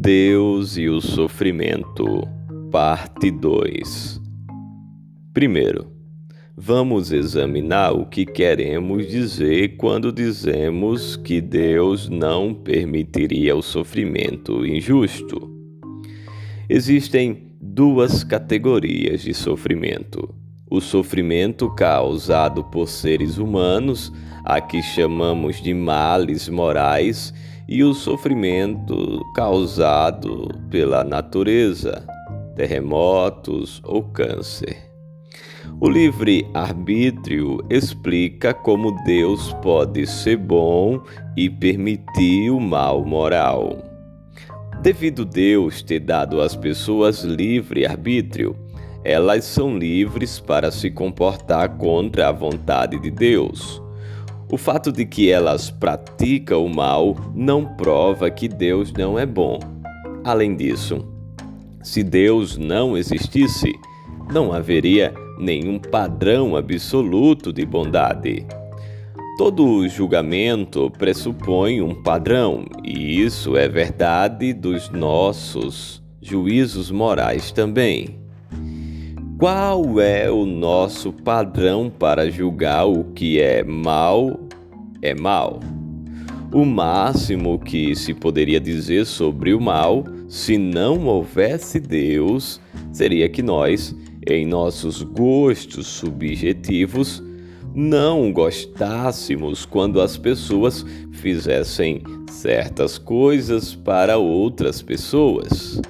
Deus e o sofrimento, parte 2. Primeiro, vamos examinar o que queremos dizer quando dizemos que Deus não permitiria o sofrimento injusto. Existem duas categorias de sofrimento: o sofrimento causado por seres humanos, a que chamamos de males morais, e o sofrimento causado pela natureza, terremotos ou câncer. O livre-arbítrio explica como Deus pode ser bom e permitir o mal moral. Devido Deus ter dado às pessoas livre-arbítrio, elas são livres para se comportar contra a vontade de Deus. O fato de que elas praticam o mal não prova que Deus não é bom. Além disso, se Deus não existisse, não haveria nenhum padrão absoluto de bondade. Todo julgamento pressupõe um padrão, e isso é verdade dos nossos juízos morais também. Qual é o nosso padrão para julgar o que é mal é mal? O máximo que se poderia dizer sobre o mal, se não houvesse Deus, seria que nós, em nossos gostos subjetivos, não gostássemos quando as pessoas fizessem certas coisas para outras pessoas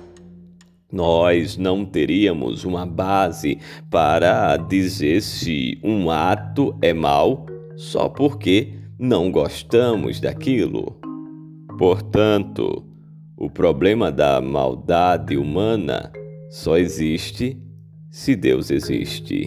nós não teríamos uma base para dizer se um ato é mal só porque não gostamos daquilo. Portanto, o problema da maldade humana só existe se Deus existe.